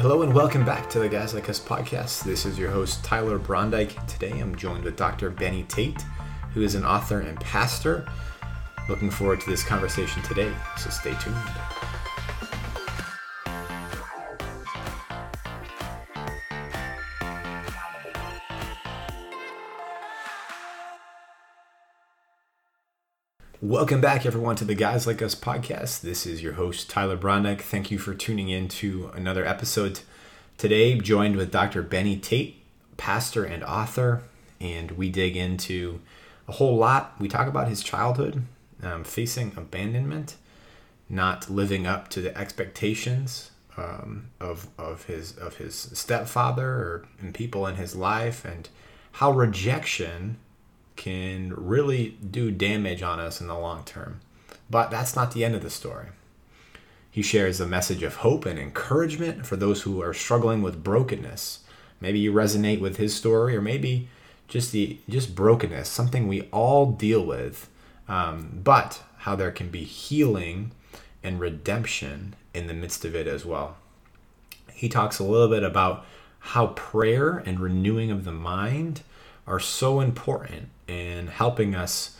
Hello and welcome back to the Guys Like Us podcast. This is your host, Tyler Brondike. Today I'm joined with Dr. Benny Tate, who is an author and pastor. Looking forward to this conversation today, so stay tuned. Welcome back, everyone, to the Guys Like Us podcast. This is your host, Tyler Brondike. Thank you for tuning in to another episode. Today, joined with Dr. Benny Tate, pastor and author, and we dig into a whole lot. We talk about his childhood, um, facing abandonment, not living up to the expectations um, of, of his of his stepfather or and people in his life, and how rejection can really do damage on us in the long term. But that's not the end of the story. He shares a message of hope and encouragement for those who are struggling with brokenness. Maybe you resonate with his story, or maybe just the just brokenness, something we all deal with, um, but how there can be healing and redemption in the midst of it as well. He talks a little bit about how prayer and renewing of the mind are so important in helping us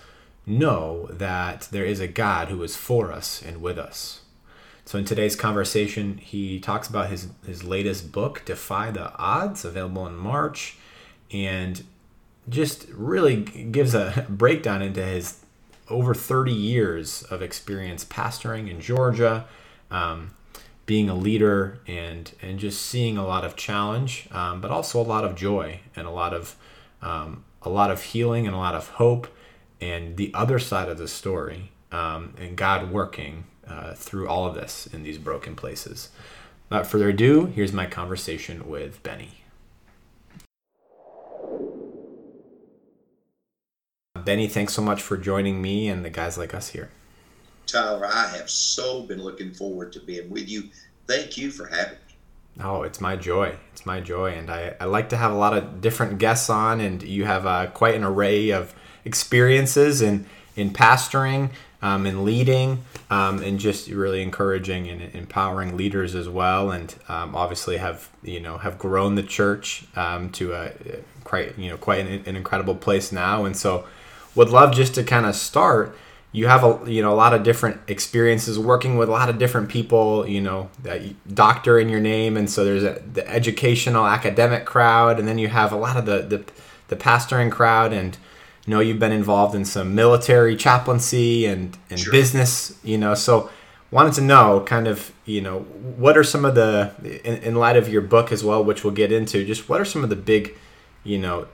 know that there is a God who is for us and with us. So in today's conversation, he talks about his his latest book, Defy the Odds, available in March, and just really gives a breakdown into his over 30 years of experience pastoring in Georgia, um, being a leader, and and just seeing a lot of challenge, um, but also a lot of joy and a lot of um, a lot of healing and a lot of hope, and the other side of the story, um, and God working uh, through all of this in these broken places. Without further ado, here's my conversation with Benny. Benny, thanks so much for joining me and the guys like us here. Tyler, I have so been looking forward to being with you. Thank you for having me. Oh, it's my joy. It's my joy. And I, I like to have a lot of different guests on, and you have uh, quite an array of experiences in, in pastoring um, and leading um, and just really encouraging and empowering leaders as well. And um, obviously have, you know, have grown the church um, to a quite, you know, quite an, an incredible place now. And so would love just to kind of start – you have a you know a lot of different experiences working with a lot of different people you know that doctor in your name and so there's a, the educational academic crowd and then you have a lot of the the, the pastoring crowd and you know you've been involved in some military chaplaincy and and sure. business you know so wanted to know kind of you know what are some of the in, in light of your book as well which we'll get into just what are some of the big you know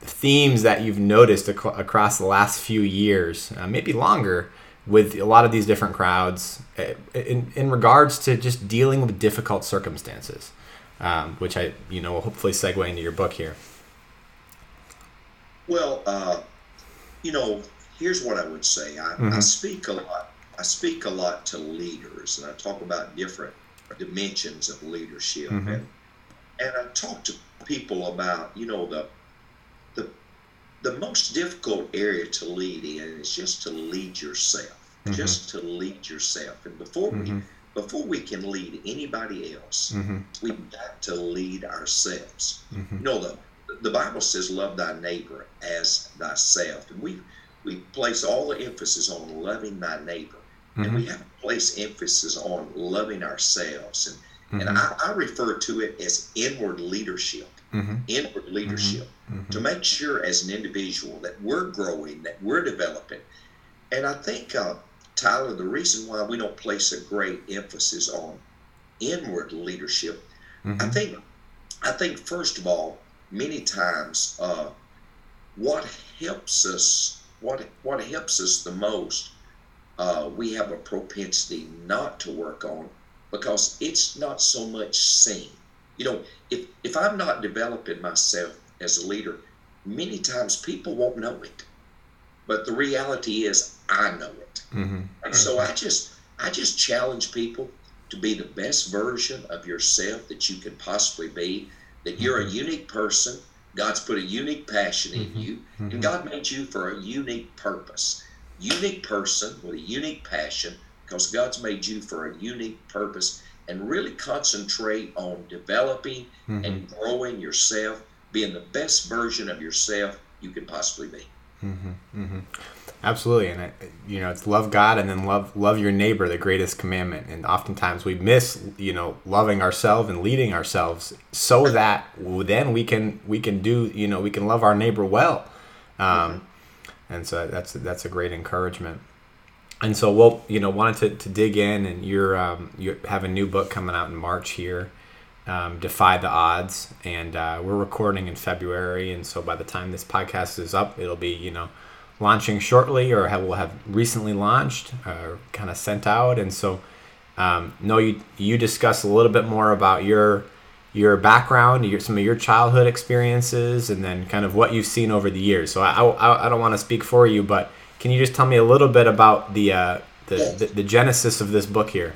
themes that you've noticed ac- across the last few years, uh, maybe longer, with a lot of these different crowds uh, in, in regards to just dealing with difficult circumstances, um, which I, you know, will hopefully segue into your book here. Well, uh, you know, here's what I would say. I, mm-hmm. I speak a lot. I speak a lot to leaders, and I talk about different dimensions of leadership, mm-hmm. and and I talk to people about, you know, the the most difficult area to lead in is just to lead yourself. Mm-hmm. Just to lead yourself. And before mm-hmm. we before we can lead anybody else, mm-hmm. we've got to lead ourselves. Mm-hmm. You know, the the Bible says, "Love thy neighbor as thyself," and we we place all the emphasis on loving thy neighbor, and we mm-hmm. have to place emphasis on loving ourselves. And and mm-hmm. I, I refer to it as inward leadership mm-hmm. inward leadership mm-hmm. mm-hmm. to make sure as an individual that we're growing, that we're developing. And I think, uh, Tyler, the reason why we don't place a great emphasis on inward leadership, mm-hmm. I think, I think first of all, many times, uh, what helps us, what what helps us the most, uh, we have a propensity not to work on because it's not so much seen. You know, if if I'm not developing myself as a leader, many times people won't know it. But the reality is, I know it. Mm-hmm. And so I just I just challenge people to be the best version of yourself that you can possibly be. That you're mm-hmm. a unique person. God's put a unique passion in mm-hmm. you, and mm-hmm. God made you for a unique purpose. Unique person with a unique passion, because God's made you for a unique purpose and really concentrate on developing mm-hmm. and growing yourself, being the best version of yourself you can possibly be. Mm-hmm. Mm-hmm. Absolutely, and I, you know it's love God and then love love your neighbor, the greatest commandment. And oftentimes we miss, you know, loving ourselves and leading ourselves, so that then we can we can do, you know, we can love our neighbor well. Um, and so that's that's a great encouragement. And so we'll, you know, wanted to, to dig in, and you're um, you have a new book coming out in March here, um, defy the odds, and uh, we're recording in February, and so by the time this podcast is up, it'll be you know launching shortly or have, will have recently launched or kind of sent out. And so, um, no, you you discuss a little bit more about your your background, your, some of your childhood experiences, and then kind of what you've seen over the years. So I, I, I don't want to speak for you, but can you just tell me a little bit about the uh, the, yes. the, the genesis of this book here?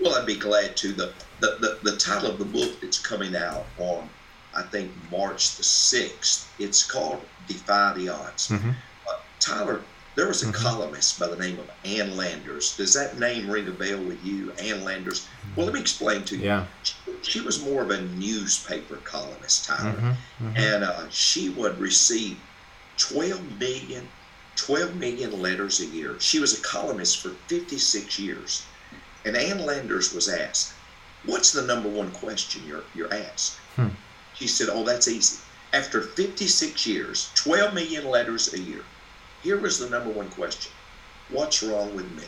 Well, I'd be glad to. The, the, the, the title of the book that's coming out on, I think, March the 6th, it's called Defy the Odds. Mm-hmm. Tyler, there was a mm-hmm. columnist by the name of Ann Landers. Does that name ring a bell with you, Ann Landers? Well, let me explain to you. Yeah. She, she was more of a newspaper columnist, Tyler, mm-hmm. Mm-hmm. and uh, she would receive 12 million, 12 million letters a year. She was a columnist for 56 years. And Ann Landers was asked, What's the number one question you're, you're asked? Hmm. She said, Oh, that's easy. After 56 years, 12 million letters a year, here was the number one question What's wrong with me?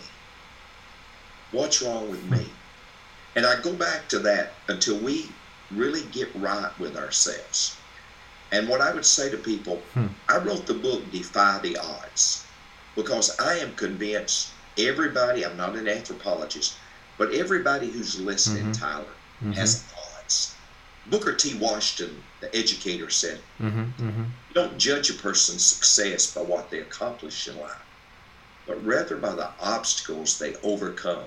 What's wrong with me? And I go back to that until we really get right with ourselves. And what I would say to people, hmm. I wrote the book Defy the Odds because I am convinced everybody, I'm not an anthropologist, but everybody who's listening, mm-hmm. Tyler, mm-hmm. has odds. Booker T. Washington, the educator, said, mm-hmm, mm-hmm. You don't judge a person's success by what they accomplish in life, but rather by the obstacles they overcome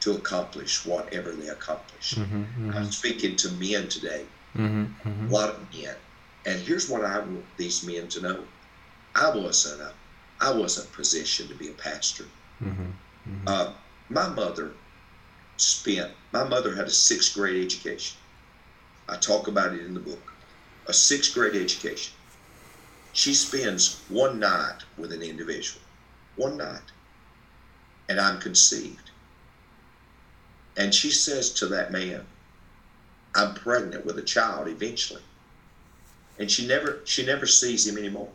to accomplish whatever they accomplish. Mm-hmm, mm-hmm. I'm speaking to men today, a lot of men. And here's what I want these men to know I wasn't, a, I wasn't positioned to be a pastor. Uh, my mother spent, my mother had a sixth grade education. I talk about it in the book. A sixth grade education. She spends one night with an individual, one night, and I'm conceived. And she says to that man, I'm pregnant with a child eventually. And she never she never sees him anymore.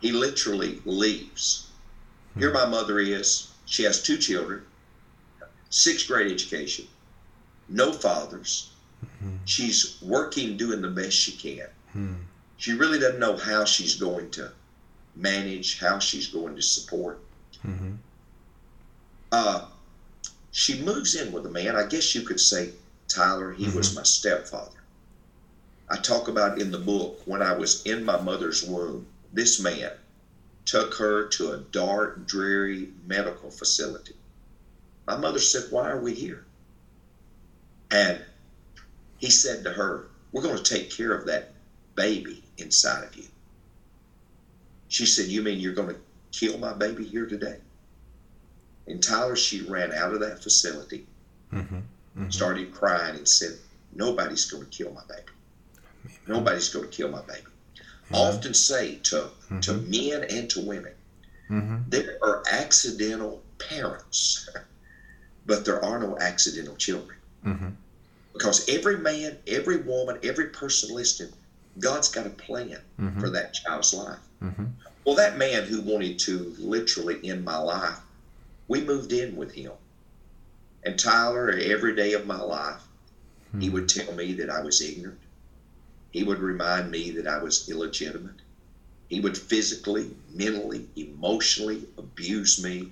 He literally leaves. Here my mother is. She has two children, sixth grade education, no fathers, Mm-hmm. She's working, doing the best she can. She really doesn't know how she's going to manage, how she's going to support. Mm-hmm. Uh, she moves in with a man. I guess you could say, Tyler, he mm-hmm. was my stepfather. I talk about in the book when I was in my mother's womb, this man took her to a dark, dreary medical facility. My mother said, Why are we here? And he said to her, We're going to take care of that baby inside of you. She said, You mean you're going to kill my baby here today? And Tyler, she ran out of that facility, mm-hmm, mm-hmm. started crying, and said, Nobody's going to kill my baby. Nobody's going to kill my baby. Mm-hmm. I often say to, mm-hmm. to men and to women, mm-hmm. there are accidental parents, but there are no accidental children. Mm-hmm. Because every man, every woman, every person listening, God's got a plan mm-hmm. for that child's life. Mm-hmm. Well, that man who wanted to literally end my life, we moved in with him. And Tyler, every day of my life, he would tell me that I was ignorant. He would remind me that I was illegitimate. He would physically, mentally, emotionally abuse me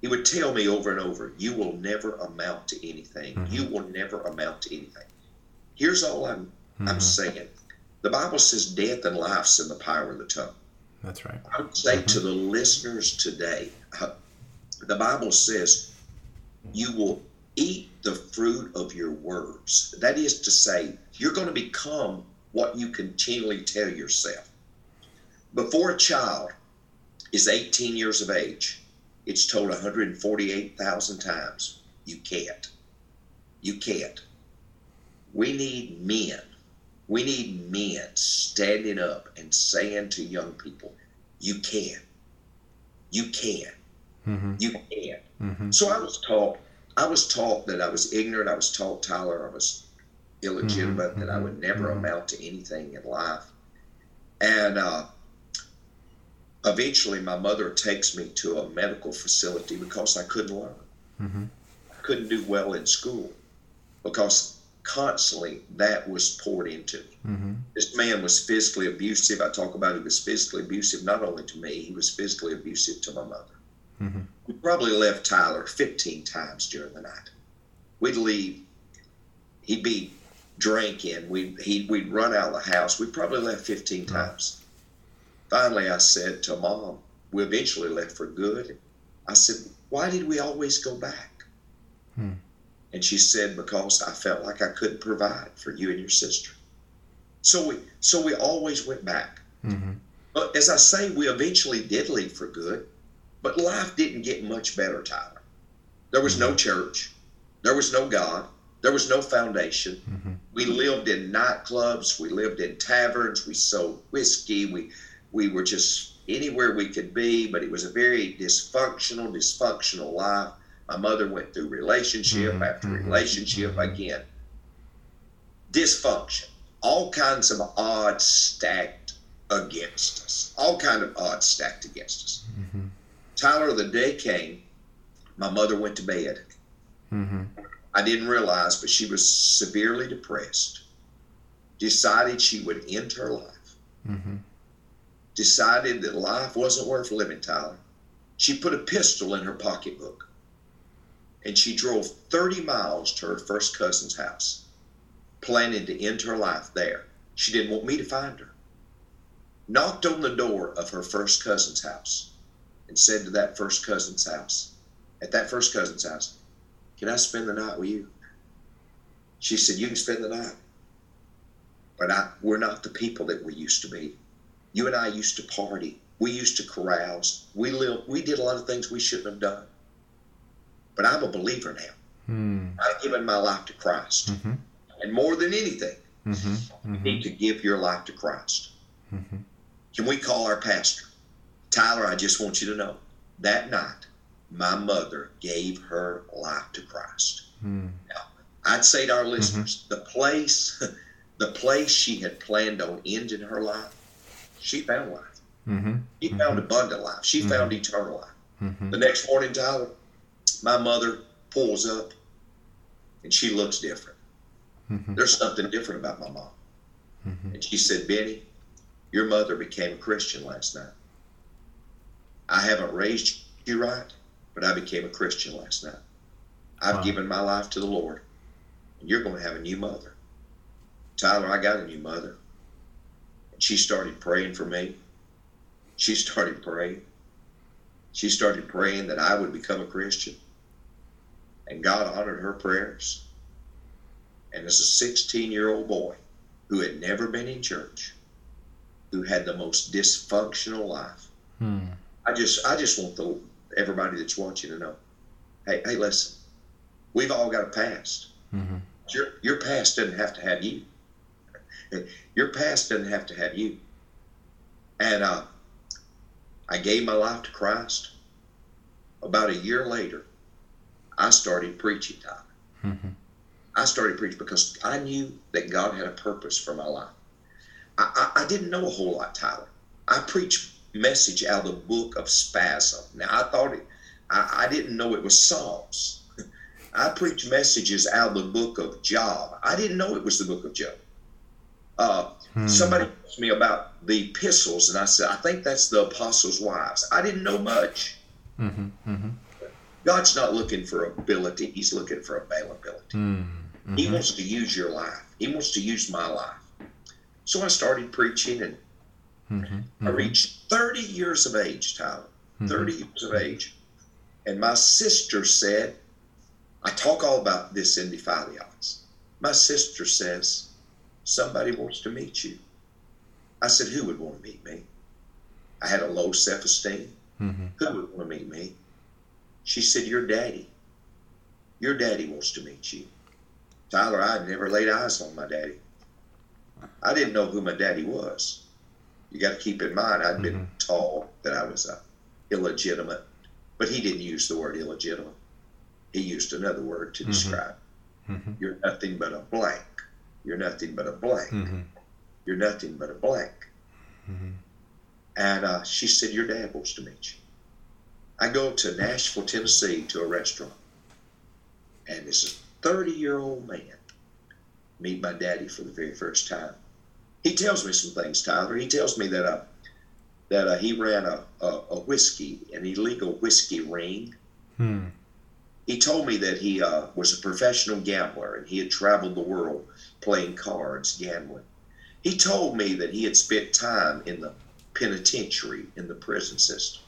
he would tell me over and over, You will never amount to anything. Mm-hmm. You will never amount to anything. Here's all I'm mm-hmm. I'm saying. The Bible says death and life's in the power of the tongue. That's right. I would say mm-hmm. to the listeners today, uh, the Bible says you will eat the fruit of your words. That is to say, you're going to become what you continually tell yourself. Before a child is 18 years of age, it's told 148,000 times, you can't. You can't. We need men. We need men standing up and saying to young people, you can. You can. Mm-hmm. You can. Mm-hmm. So I was taught, I was taught that I was ignorant. I was taught, Tyler, I was illegitimate, mm-hmm. that I would never mm-hmm. amount to anything in life. And uh, eventually, my mother takes me to a medical facility because I couldn't learn. Mm-hmm. I couldn't do well in school because constantly that was poured into me. Mm-hmm. This man was physically abusive. I talk about he was physically abusive not only to me, he was physically abusive to my mother. Mm-hmm. We probably left Tyler 15 times during the night. We'd leave, he'd be drinking, we'd, he'd, we'd run out of the house. We probably left 15 times. Finally, I said to mom, we eventually left for good. I said, why did we always go back? Hmm. And she said, because I felt like I couldn't provide for you and your sister. So we, so we always went back. Mm-hmm. But as I say, we eventually did leave for good, but life didn't get much better, Tyler. There was mm-hmm. no church. There was no God. There was no foundation. Mm-hmm. We lived in nightclubs. We lived in taverns. We sold whiskey. We, we were just anywhere we could be, but it was a very dysfunctional, dysfunctional life. My mother went through relationship mm-hmm. after mm-hmm. relationship mm-hmm. again. Dysfunction. All kinds of odds stacked against us. All kind of odds stacked against us. Mm-hmm. Tyler, the day came, my mother went to bed. I didn't realize, but she was severely depressed. Decided she would end her life. Mm-hmm. Decided that life wasn't worth living, Tyler. She put a pistol in her pocketbook and she drove 30 miles to her first cousin's house, planning to end her life there. She didn't want me to find her. Knocked on the door of her first cousin's house and said to that first cousin's house, at that first cousin's house, Can I spend the night with you? She said, You can spend the night. But I, we're not the people that we used to be. You and I used to party. We used to carouse. We lived, we did a lot of things we shouldn't have done but I'm a believer now. Hmm. I've given my life to Christ. Mm-hmm. And more than anything, mm-hmm. Mm-hmm. you need to give your life to Christ. Mm-hmm. Can we call our pastor? Tyler, I just want you to know that night, my mother gave her life to Christ. Hmm. Now, I'd say to our mm-hmm. listeners, the place, the place she had planned on ending her life, she found life. Mm-hmm. She found abundant life. She found eternal life. The next morning, Tyler, my mother pulls up and she looks different. Mm-hmm. There's something different about my mom. Mm-hmm. And she said, Benny, your mother became a Christian last night. I haven't raised you right, but I became a Christian last night. I've wow. given my life to the Lord, and you're going to have a new mother. Tyler, I got a new mother. And she started praying for me. She started praying. She started praying that I would become a Christian and God honored her prayers. And as a 16 year old boy who had never been in church, who had the most dysfunctional life, hmm. I just I just want the everybody that's watching to know, hey hey listen, we've all got a past. Mm-hmm. Your your past doesn't have to have you. Your past doesn't have to have you. And uh, I gave my life to Christ. About a year later, I started preaching, Tyler. Mm-hmm. I started preaching because I knew that God had a purpose for my life. I, I, I didn't know a whole lot, Tyler. I preached message out of the book of Spasm. Now I thought it, I, I didn't know it was Psalms. I preached messages out of the book of Job. I didn't know it was the book of Job. Uh, hmm. Somebody asked me about the epistles, and I said, I think that's the apostles' wives. I didn't know much. Mm-hmm, mm-hmm. God's not looking for ability, He's looking for availability. Mm-hmm. He wants to use your life, He wants to use my life. So I started preaching, and mm-hmm. I reached 30 years of age, Tyler. Mm-hmm. 30 years of age. And my sister said, I talk all about this in Defy the Odds. My sister says, Somebody wants to meet you. I said, Who would want to meet me? I had a low self esteem. Mm-hmm. Who would want to meet me? She said, Your daddy. Your daddy wants to meet you. Tyler, I had never laid eyes on my daddy. I didn't know who my daddy was. You got to keep in mind, I'd been mm-hmm. told that I was uh, illegitimate, but he didn't use the word illegitimate. He used another word to mm-hmm. describe. Mm-hmm. You're nothing but a blank. You're nothing but a blank. Mm-hmm. You're nothing but a blank. Mm-hmm. And uh, she said, Your dad wants to meet you. I go to Nashville, Tennessee to a restaurant, and this 30 year old man meet my daddy for the very first time. He tells me some things, Tyler. He tells me that uh, that uh, he ran a, a, a, whiskey, an illegal whiskey ring. Hmm. He told me that he uh, was a professional gambler and he had traveled the world playing cards, gambling. He told me that he had spent time in the penitentiary, in the prison system.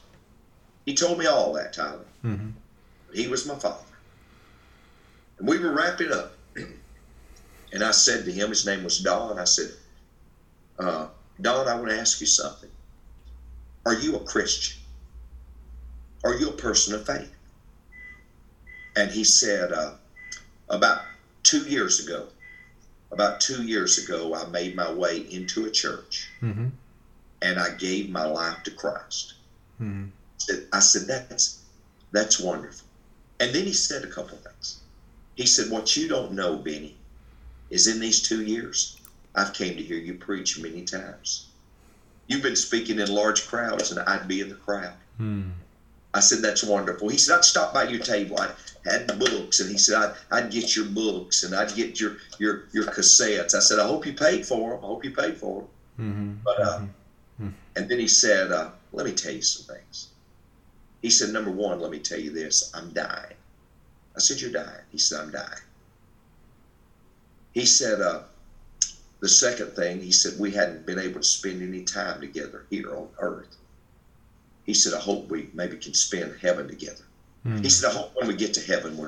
He told me all that, Tyler. Mm-hmm. He was my father. And we were wrapping up. And I said to him, his name was Don, I said, uh, Don, I want to ask you something. Are you a Christian? Are you a person of faith? And he said, uh, about two years ago, about two years ago, I made my way into a church mm-hmm. and I gave my life to Christ. Mm-hmm. I said, that's, that's wonderful. And then he said a couple of things. He said, what you don't know, Benny, is in these two years, I've came to hear you preach many times. You've been speaking in large crowds, and I'd be in the crowd. Hmm. I said, That's wonderful. He said, I'd stop by your table. I had books. And he said, I'd, I'd get your books and I'd get your, your, your cassettes. I said, I hope you paid for them. I hope you paid for them. Mm-hmm. But, uh, mm-hmm. and then he said, uh, Let me tell you some things. He said, Number one, let me tell you this I'm dying. I said, You're dying. He said, I'm dying. He said, uh, the second thing, he said, we hadn't been able to spend any time together here on earth. He said, I hope we maybe can spend heaven together. Mm. He said, I hope when we get to heaven, we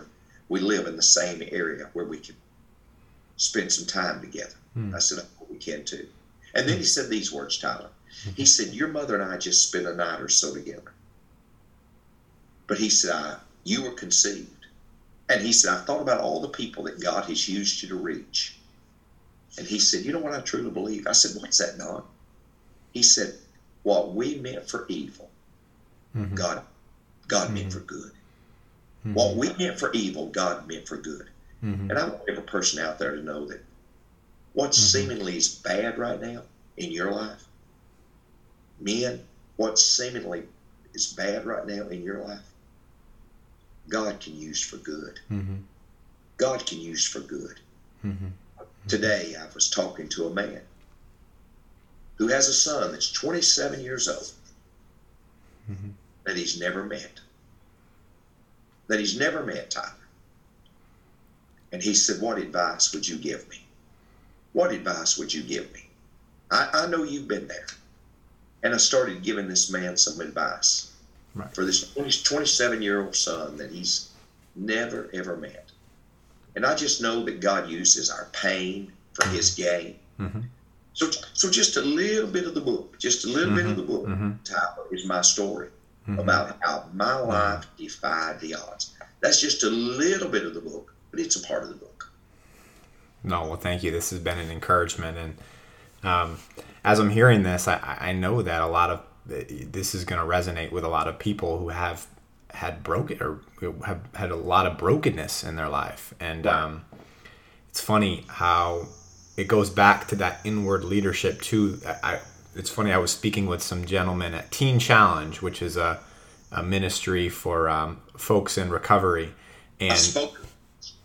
we live in the same area where we can spend some time together. Mm. I said, I hope we can too. And then he said these words, Tyler. Mm-hmm. He said, Your mother and I just spent a night or so together. But he said, I, You were conceived. And he said, I thought about all the people that God has used you to reach. And he said, You know what I truly believe? I said, What's that, Don? He said, What we meant for evil, mm-hmm. God, God mm-hmm. meant for good. Mm-hmm. What we meant for evil, God meant for good. Mm-hmm. And I want every person out there to know that what mm-hmm. seemingly is bad right now in your life, men, what seemingly is bad right now in your life, God can use for good. Mm-hmm. God can use for good. Today, I was talking to a man who has a son that's 27 years old mm-hmm. that he's never met. That he's never met, Tyler. And he said, What advice would you give me? What advice would you give me? I, I know you've been there. And I started giving this man some advice right. for this 27 year old son that he's never ever met. And I just know that God uses our pain for His mm-hmm. gain. Mm-hmm. So, so just a little bit of the book, just a little mm-hmm. bit of the book, mm-hmm. Tyler, is my story mm-hmm. about how my life defied the odds. That's just a little bit of the book, but it's a part of the book. No, well, thank you. This has been an encouragement, and um, as I'm hearing this, I, I know that a lot of this is going to resonate with a lot of people who have had broken or have had a lot of brokenness in their life. And wow. um, it's funny how it goes back to that inward leadership too. I, it's funny i was speaking with some gentlemen at teen challenge which is a, a ministry for um, folks in recovery. And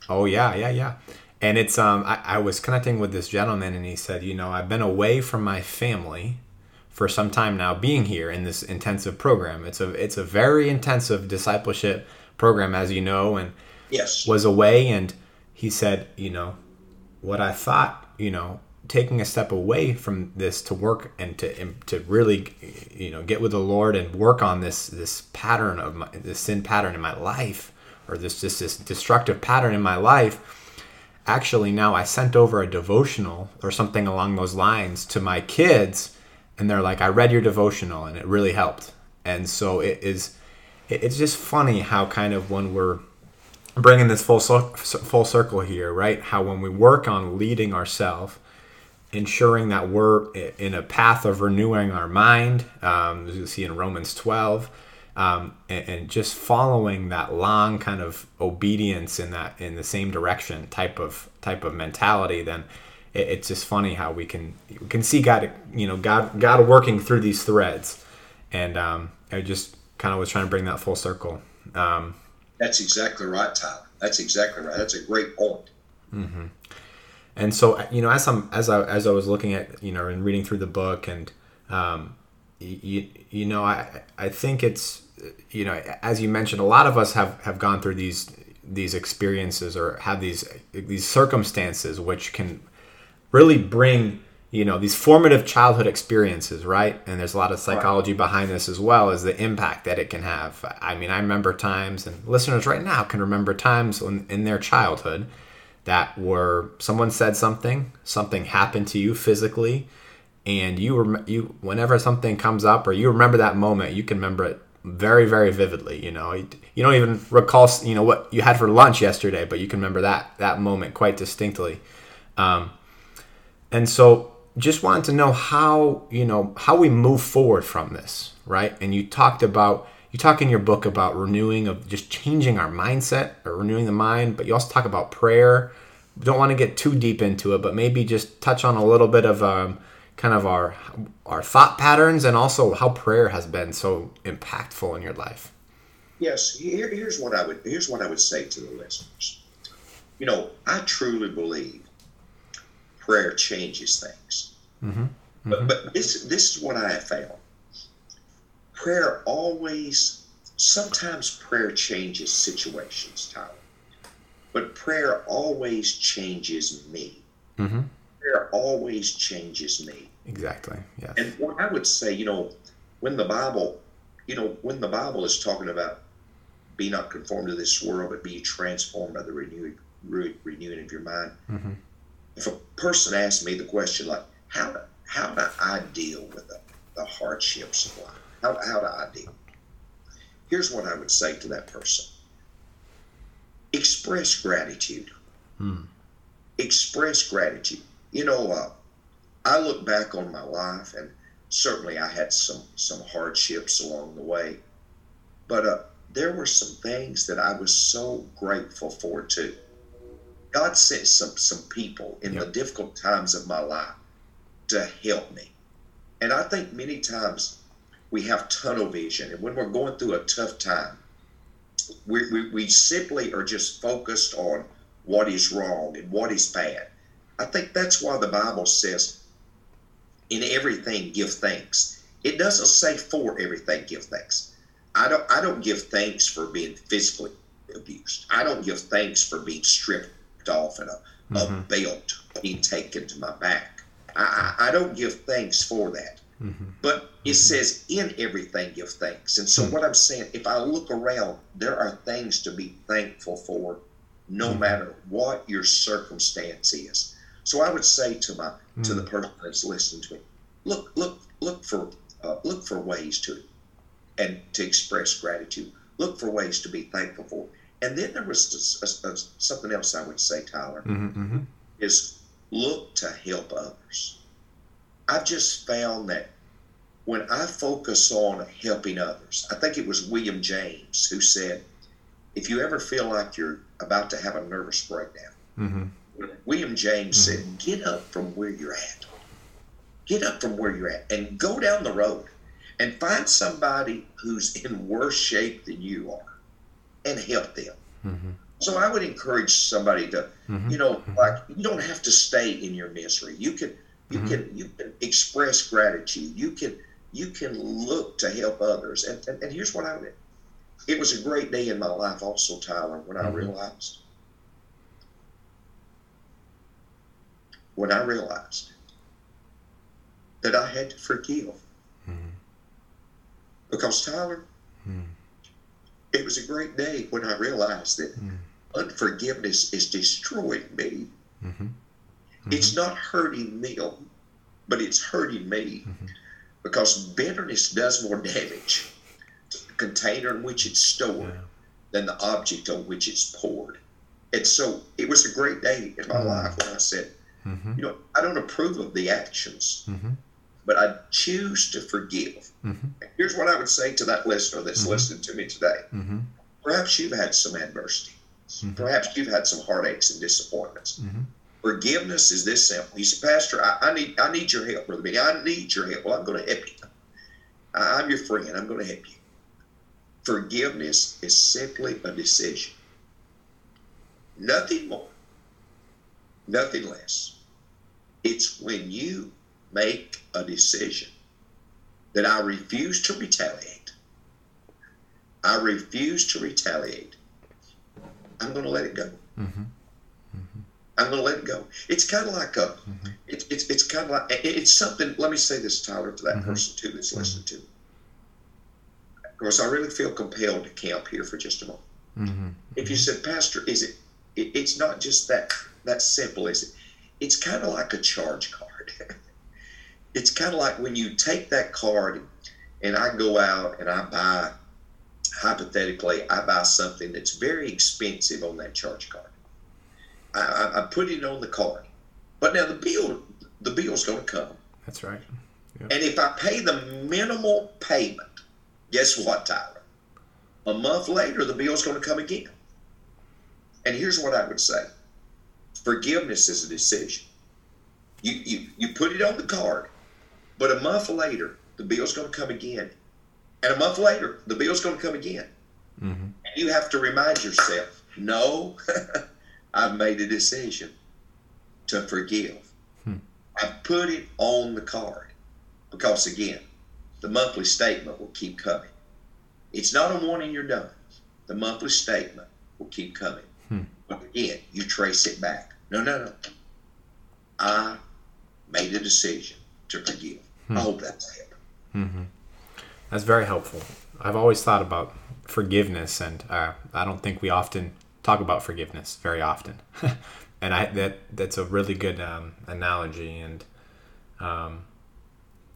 oh yeah yeah yeah. And it's um I, I was connecting with this gentleman and he said you know i've been away from my family for some time now being here in this intensive program. It's a it's a very intensive discipleship program, as you know, and yes, was away. And he said, you know, what I thought, you know, taking a step away from this to work and to to really, you know, get with the Lord and work on this this pattern of my this sin pattern in my life, or this just this destructive pattern in my life. Actually, now I sent over a devotional or something along those lines to my kids and they're like, I read your devotional and it really helped. And so it is, it's just funny how kind of when we're bringing this full full circle here, right? How when we work on leading ourselves, ensuring that we're in a path of renewing our mind, um, as you see in Romans 12, um, and, and, just following that long kind of obedience in that in the same direction type of type of mentality, then it, it's just funny how we can we can see God, you know, God God working through these threads, and um, I just kind of was trying to bring that full circle. Um, That's exactly right, Tyler. That's exactly right. That's a great point. Mm-hmm. And so, you know, as I'm as I as I was looking at you know and reading through the book, and um, you, you know, I I think it's you know as you mentioned, a lot of us have have gone through these these experiences or have these these circumstances which can really bring you know these formative childhood experiences right? And there's a lot of psychology behind this as well as the impact that it can have. I mean i remember times and listeners right now can remember times in, in their childhood that were someone said something something happened to you physically and you rem- you whenever something comes up or you remember that moment you can remember it very very vividly you know? You, you don't even recall you know what you had for lunch yesterday but you can remember that that moment quite distinctly. Um, and so just wanted to know how you know how we move forward from this right? And you talked about you talk in your book about renewing of just changing our mindset or renewing the mind but you also talk about prayer. Don't want to get too deep into it but maybe just touch on a little bit of um, kind of our our thought patterns and also how prayer has been so impactful in your life. Yes here, here's what i would here's what i would say to the listeners. You know i truly believe prayer changes things. Mm-hmm. Mm-hmm. But, but this, this is what I have found. Prayer always, sometimes prayer changes situations, Tyler. But prayer always changes me. Mm-hmm. Prayer always changes me. Exactly. Yeah. And what I would say, you know, when the Bible, you know, when the Bible is talking about be not conformed to this world, but be transformed by the renewing, renewing of your mind. Mm-hmm if a person asks me the question like, how do, how do I deal with the, the hardships of life? How, how do I deal? Here's what I would say to that person express gratitude. Hmm. Express gratitude. You know, uh, I look back on my life, and certainly I had some some hardships along the way, but uh, there were some things that I was so grateful for too. God sent some some people in yep. the difficult times of my life to help me. And I think many times we have tunnel vision, and when we're going through a tough time, we, we, we simply are just focused on what is wrong and what is bad. I think that's why the Bible says, in everything give thanks. It doesn't say for everything give thanks. I don't I don't give thanks for being physically abused. I don't give thanks for being stripped off and a, mm-hmm. a belt being taken to my back. I, I, I don't give thanks for that. Mm-hmm. But it mm-hmm. says, in everything, give thanks. And so, mm-hmm. what I'm saying, if I look around, there are things to be thankful for, no mm-hmm. matter what your circumstance is. So, I would say to my to the mm. person that's listening to me, look, look, look for uh, look for ways to and to express gratitude. Look for ways to be thankful for. And then there was a, a, something else I would say, Tyler, mm-hmm, mm-hmm. is look to help others. I've just found that when I focus on helping others, I think it was William James who said, if you ever feel like you're about to have a nervous breakdown, mm-hmm. William James mm-hmm. said, get up from where you're at. Get up from where you're at and go down the road and find somebody who's in worse shape than you are and help them. Mm-hmm. So I would encourage somebody to, mm-hmm. you know, mm-hmm. like you don't have to stay in your misery. You can, you mm-hmm. can, you can express gratitude. You can, you can look to help others. And and, and here's what I did. It was a great day in my life, also, Tyler, when I mm-hmm. realized, when I realized that I had to forgive. Mm-hmm. Because Tyler, it was a great day when I realized that mm. unforgiveness is destroying me. Mm-hmm. Mm-hmm. It's not hurting them, but it's hurting me mm-hmm. because bitterness does more damage to the container in which it's stored yeah. than the object on which it's poured. And so it was a great day in my mm-hmm. life when I said, mm-hmm. you know, I don't approve of the actions, mm-hmm. But I choose to forgive. Mm-hmm. Here's what I would say to that listener that's mm-hmm. listening to me today. Mm-hmm. Perhaps you've had some adversity. Perhaps you've had some heartaches and disappointments. Forgiveness is this simple. You say, Pastor, I, I, need I need your help, Brother Benny. I need your help. Well, I'm going to help you. I, I'm your friend. I'm going to help you. Forgiveness is simply a decision. Nothing more, nothing less. It's when you make a decision that I refuse to retaliate. I refuse to retaliate. I'm going to let it go. Mm-hmm. Mm-hmm. I'm going to let it go. It's kind of like a, mm-hmm. it, it's it's kind of like it's something. Let me say this, Tyler, to that mm-hmm. person too that's listening to Me. of course, I really feel compelled to camp here for just a moment. Mm-hmm. If you said, Pastor, is it, it? It's not just that that simple, is it? It's kind of like a charge card. it's kind of like when you take that card and I go out and I buy, hypothetically, I buy something that's very expensive on that charge card. I, I, I put it on the card, but now the bill, the bill's going to come. That's right. Yep. And if I pay the minimal payment Guess what, Tyler? A month later, the bill's going to come again. And here's what I would say forgiveness is a decision. You, you, you put it on the card, but a month later, the bill's going to come again. And a month later, the bill's going to come again. Mm-hmm. And you have to remind yourself no, I've made a decision to forgive. Hmm. I put it on the card because, again, the monthly statement will keep coming. It's not a warning you're done. The monthly statement will keep coming. Hmm. But again, you trace it back. No, no, no. I made a decision to forgive. Hmm. I hope that's. Mm-hmm. That's very helpful. I've always thought about forgiveness, and uh, I don't think we often talk about forgiveness very often. and I that that's a really good um, analogy, and um,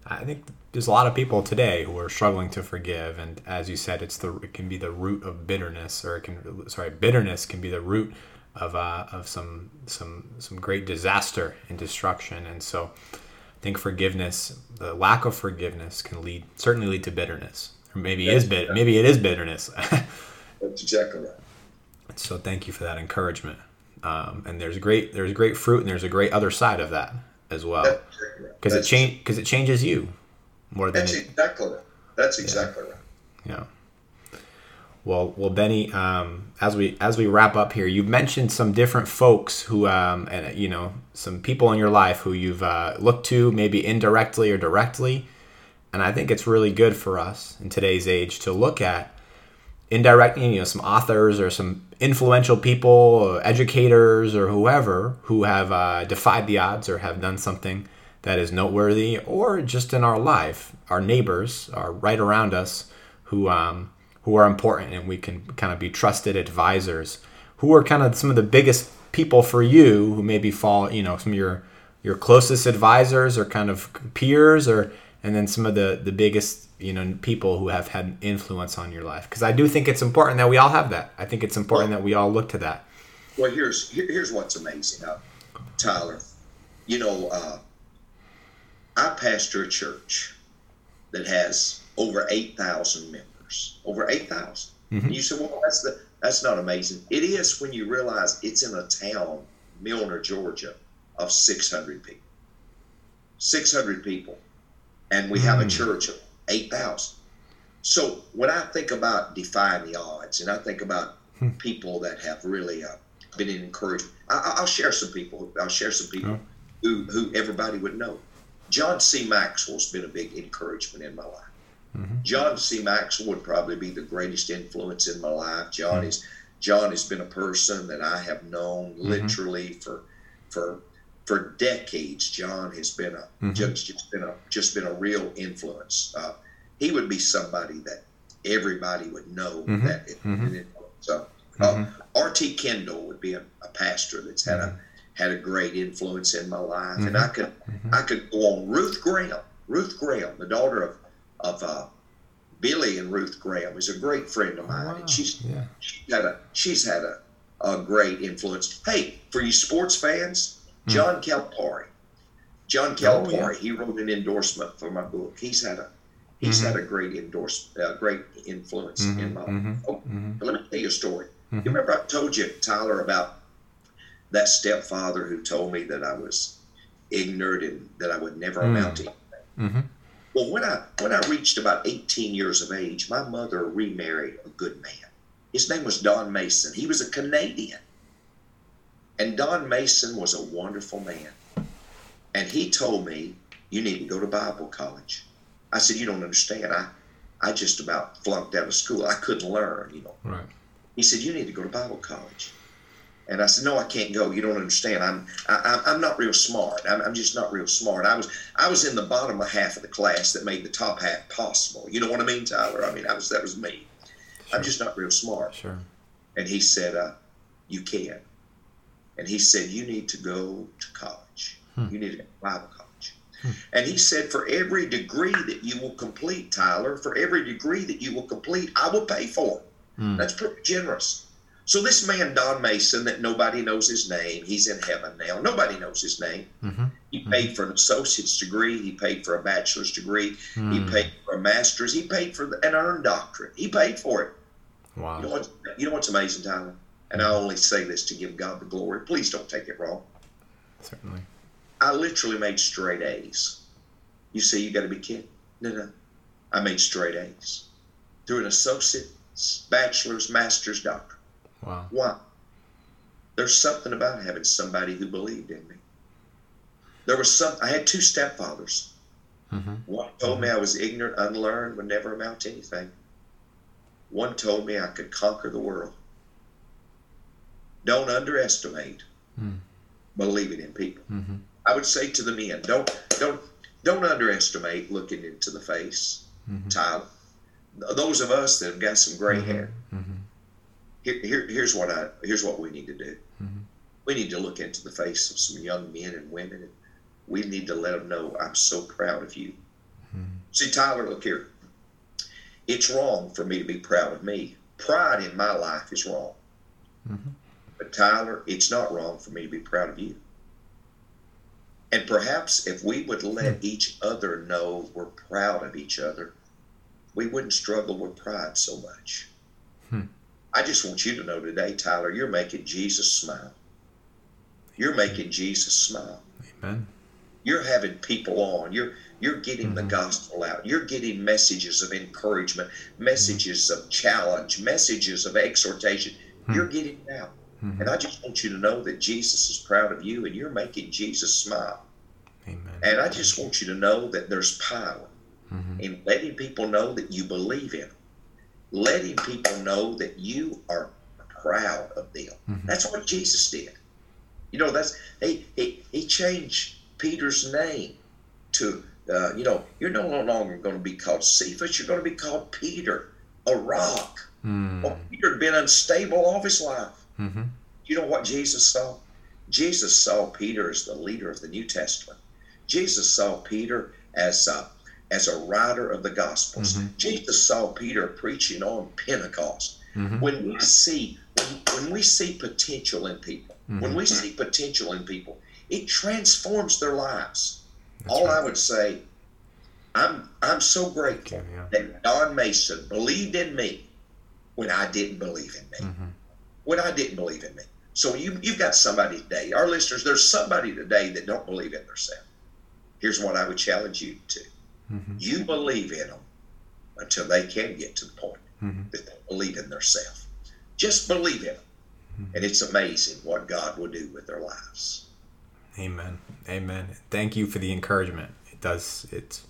I think there's a lot of people today who are struggling to forgive, and as you said, it's the it can be the root of bitterness, or it can sorry, bitterness can be the root of uh, of some some some great disaster and destruction. And so, think forgiveness, the lack of forgiveness, can lead certainly lead to bitterness, or maybe is bit maybe it is bitterness. That's exactly right. So thank you for that encouragement. Um, and there's great there's great fruit, and there's a great other side of that as well because it change because it changes you more than that's it, exactly. That's exactly yeah. right. Yeah. Well, well, Benny, um, as we as we wrap up here, you've mentioned some different folks who, um, and you know, some people in your life who you've uh, looked to, maybe indirectly or directly, and I think it's really good for us in today's age to look at indirectly, you know, some authors or some influential people, or educators, or whoever who have uh, defied the odds or have done something that is noteworthy, or just in our life, our neighbors are right around us who um, who are important, and we can kind of be trusted advisors. Who are kind of some of the biggest people for you who maybe fall, you know, some of your your closest advisors or kind of peers, or and then some of the the biggest you know people who have had influence on your life. Because i do think it's important that we all have that. I think it's important well, that we all look to that. Well here's here's what's amazing uh, tyler. You know uh, i pastor a church that has over 8000 members over 8000 mm-hmm. you say well that's the that's not amazing it is when you realize it's in a town milner georgia of 600 people 600 people and we mm. have a mm. church of 8,000. So when I think about defying the odds and I think about hmm. people that have really uh, been encouraged, I, will share some people. I'll share some people oh. who, who everybody would know. John C. Maxwell's been a big encouragement in my life. Mm-hmm. John C. Maxwell would probably be the greatest influence in my life. John mm-hmm. is John has been a person that I have known mm-hmm. literally for for for decades, John has been a mm-hmm. just, just been a just been a real influence. Uh, he would be somebody that everybody would know mm-hmm. that. It, mm-hmm. so, uh, mm-hmm. R.T. Kendall would be a, a pastor that's had a mm-hmm. had a great influence in my life, and I could I could go on. Ruth Graham, Ruth Graham, the daughter of of uh, Billy and Ruth Graham is a great friend of mine, wow. and she's yeah. she's had a she's had a, a great influence. Hey, for you sports fans, John Calipari. John Calipari, Oh, yeah. he wrote an endorsement for my book. He's had a he's Mhm. had a great endorse, uh, great influence in Mhm, my. mhm, Oh, mhm. but let me tell you a story. You remember I told you, Tyler, about that stepfather who told me that I was ignorant and that I would never Mm. amount to anything. Well, when I when I reached about 18 years of age, my mother remarried a good man. His name was Don Mason. He was a Canadian. And Don Mason was a wonderful man. And he told me, You need to go to Bible college. I said, You don't understand. I, I just about flunked out of school. I couldn't learn, you know. Right. He said, "You need to go to Bible college." And I said, "No, I can't go. You don't understand. I'm I, I'm- I'm not real smart. I'm, I'm just not real smart. I was I was in the bottom of half of the class that made the top half possible. You know what I mean, Tyler? I mean, I was that was me. I'm just not real smart." Sure. And he said, uh, "You can." And he said, "You need to go to college. Hmm. You need to go to Bible college." Hmm. And he said, "For every degree that you will complete, Tyler, for every degree that you will complete, I will pay for." Mm. That's pretty generous. So this man, Don Mason, that nobody knows his name, he's in heaven now. Nobody knows his name. Mhm. He paid for an associate's degree. He paid for a bachelor's degree. He Mm. paid for a master's. He paid for an earned doctorate. He paid for it. You know Wow. what? You know what's amazing, Tyler? And I only say this to give God the glory. Please don't take it wrong. Certainly. I literally made straight A's. You see, you got to be kidding. No, no. I made straight A's through an associate's, bachelor's, master's, doctorate. Wow. Why? There's something about having somebody who believed in me. There was some. I had two stepfathers. Mhm. One told me I was ignorant, unlearned, would never amount to anything. One told me I could conquer the world. Don't underestimate Mm. believing in people. Mhm. I would say to the men, don't don't don't underestimate looking into the face, Mhm. Tyler. Those of us that have got some gray Mhm. hair, Mhm. Here, here, here's what I here's what we need to do. Mhm. We need to look into the face of some young men and women, and we need to let them know I'm so proud of you. Mhm. See, Tyler, look here. It's wrong for me to be proud of me. Pride in my life is wrong. Mhm. But Tyler, it's not wrong for me to be proud of you. And perhaps if we would let each other know we're proud of each other, we wouldn't struggle with pride so much. Hmm. I just want you to know today, Tyler, you're making Jesus smile. You're making Jesus smile. Amen. You're having people on. You're you're getting the Mhm. gospel out. You're getting messages of encouragement, messages of challenge, messages of exhortation. Hmm. You're getting it out. Mhm. And I just want you to know that Jesus is proud of you and you're making Jesus smile. Amen. And I just want you to know that there's power Mhm. in letting people know that you believe in them, letting people know that you are proud of them. Mhm. That's what Jesus did. You know, that's he he, he changed Peter's name to uh, you know, you're no longer going to be called Cephas, you're going to be called Peter, a rock. Mm. Well, Peter had been unstable all of his life. Mhm. You know what Jesus saw? Jesus saw Peter as the leader of the New Testament. Jesus saw Peter as a, as a writer of the Gospels. Mhm. Jesus saw Peter preaching on Pentecost. Mhm. When we see when, when we see potential in people, when Mhm. we see potential in people, it transforms their lives. That's All I would say, I'm I'm so grateful Okay, yeah. that Don Mason believed in me when I didn't believe in me Mhm. when I didn't believe in me. So you you've got somebody today, our listeners. There's somebody today that don't believe in themselves. Here's what I would challenge you to: Mhm. you believe in them until they can get to the point Mhm. that they believe in themselves. Just believe in them, Mhm. and it's amazing what God will do with their lives. Amen. Amen. Thank you for the encouragement. It does. It's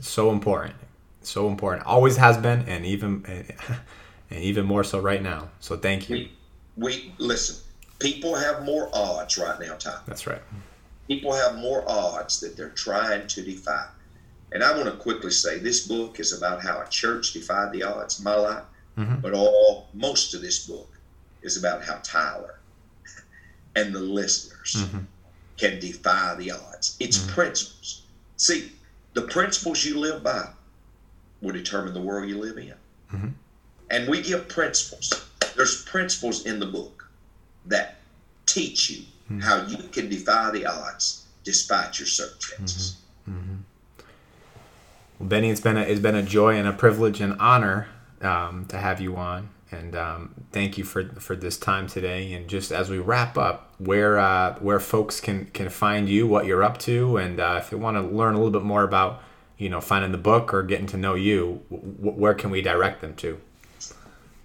so important. So important. Always has been, and even and even more so right now. So thank you. We we listen. People have more odds right now, Tom. That's right. people have more odds that they're trying to defy. And I want to quickly say this book is about how a church defied the odds in my life, Mhm. but all most of this book is about how Tyler and the listeners Mhm. can defy the odds. It's Mhm. principles. See, the principles you live by will determine the world you live in. Mm-hmm. And we give principles. There's principles in the book that teach you mm-hmm. how you can defy the odds despite your circumstances. Mm-hmm. mm-hmm. Well, Benny, it's been a, it's been a joy and a privilege and honor um, to have you on. And um, thank you for for this time today. And just as we wrap up, where uh, where folks can can find you, what you're up to, and uh, if they want to learn a little bit more about you know finding the book or getting to know you, w- where can we direct them to?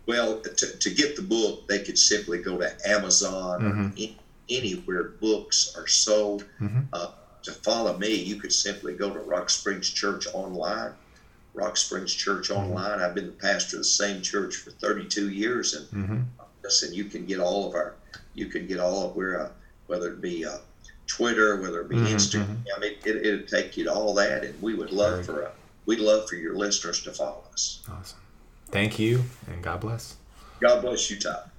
Well, to, to get the book, they could simply go to Amazon mm-hmm. or anywhere books are sold. Mm-hmm. Uh, to follow me, you could simply go to Rock Springs Church online. Rock Springs Church mm-hmm. online. I've been the pastor of the same church for 32 years, and mm-hmm. listen, you can get all of our, you can get all of where, uh, whether it be uh, Twitter, whether it be mm-hmm. Instagram. Mm-hmm. I mean, it, it'd take you to all that, and we would love for, uh, we'd love for your listeners to follow us. Awesome. Thank you, and God bless. God bless you, Todd.